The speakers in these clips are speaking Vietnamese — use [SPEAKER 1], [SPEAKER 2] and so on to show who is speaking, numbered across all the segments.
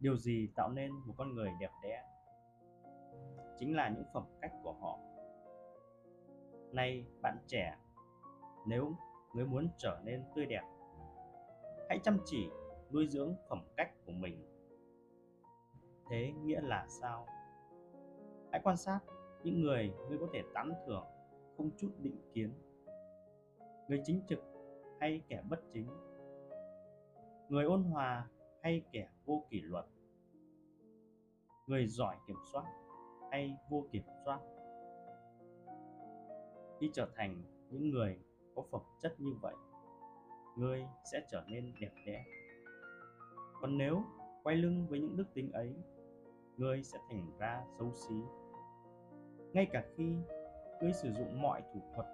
[SPEAKER 1] điều gì tạo nên một con người đẹp đẽ? Chính là những phẩm cách của họ. Nay, bạn trẻ, nếu người muốn trở nên tươi đẹp, hãy chăm chỉ nuôi dưỡng phẩm cách của mình. Thế nghĩa là sao? Hãy quan sát những người ngươi có thể tán thưởng không chút định kiến. Người chính trực hay kẻ bất chính? Người ôn hòa hay kẻ vô kỷ luật. Người giỏi kiểm soát hay vô kiểm soát. Khi trở thành những người có phẩm chất như vậy ngươi sẽ trở nên đẹp đẽ. Còn nếu quay lưng với những đức tính ấy ngươi sẽ thành ra xấu xí. Ngay cả khi ngươi sử dụng mọi thủ thuật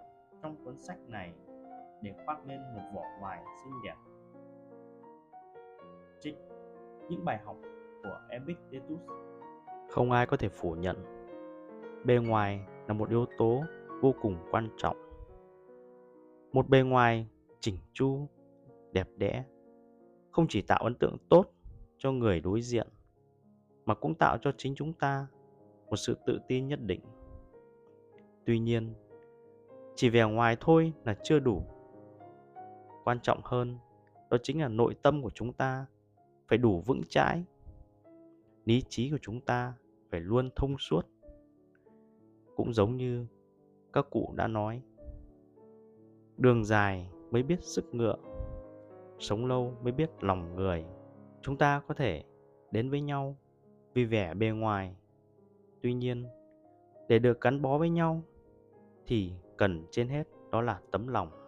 [SPEAKER 1] trong cuốn sách này để khoác lên một vỏ ngoài xinh đẹp trích những bài học của Epictetus?
[SPEAKER 2] Không ai có thể phủ nhận. Bề ngoài là một yếu tố vô cùng quan trọng. Một bề ngoài chỉnh chu, đẹp đẽ, không chỉ tạo ấn tượng tốt cho người đối diện, mà cũng tạo cho chính chúng ta một sự tự tin nhất định. Tuy nhiên, chỉ vẻ ngoài thôi là chưa đủ. Quan trọng hơn, đó chính là nội tâm của chúng ta phải đủ vững chãi. Lý trí của chúng ta phải luôn thông suốt. Cũng giống như các cụ đã nói, đường dài mới biết sức ngựa, sống lâu mới biết lòng người. Chúng ta có thể đến với nhau vì vẻ bề ngoài. Tuy nhiên, để được gắn bó với nhau thì cần trên hết đó là tấm lòng.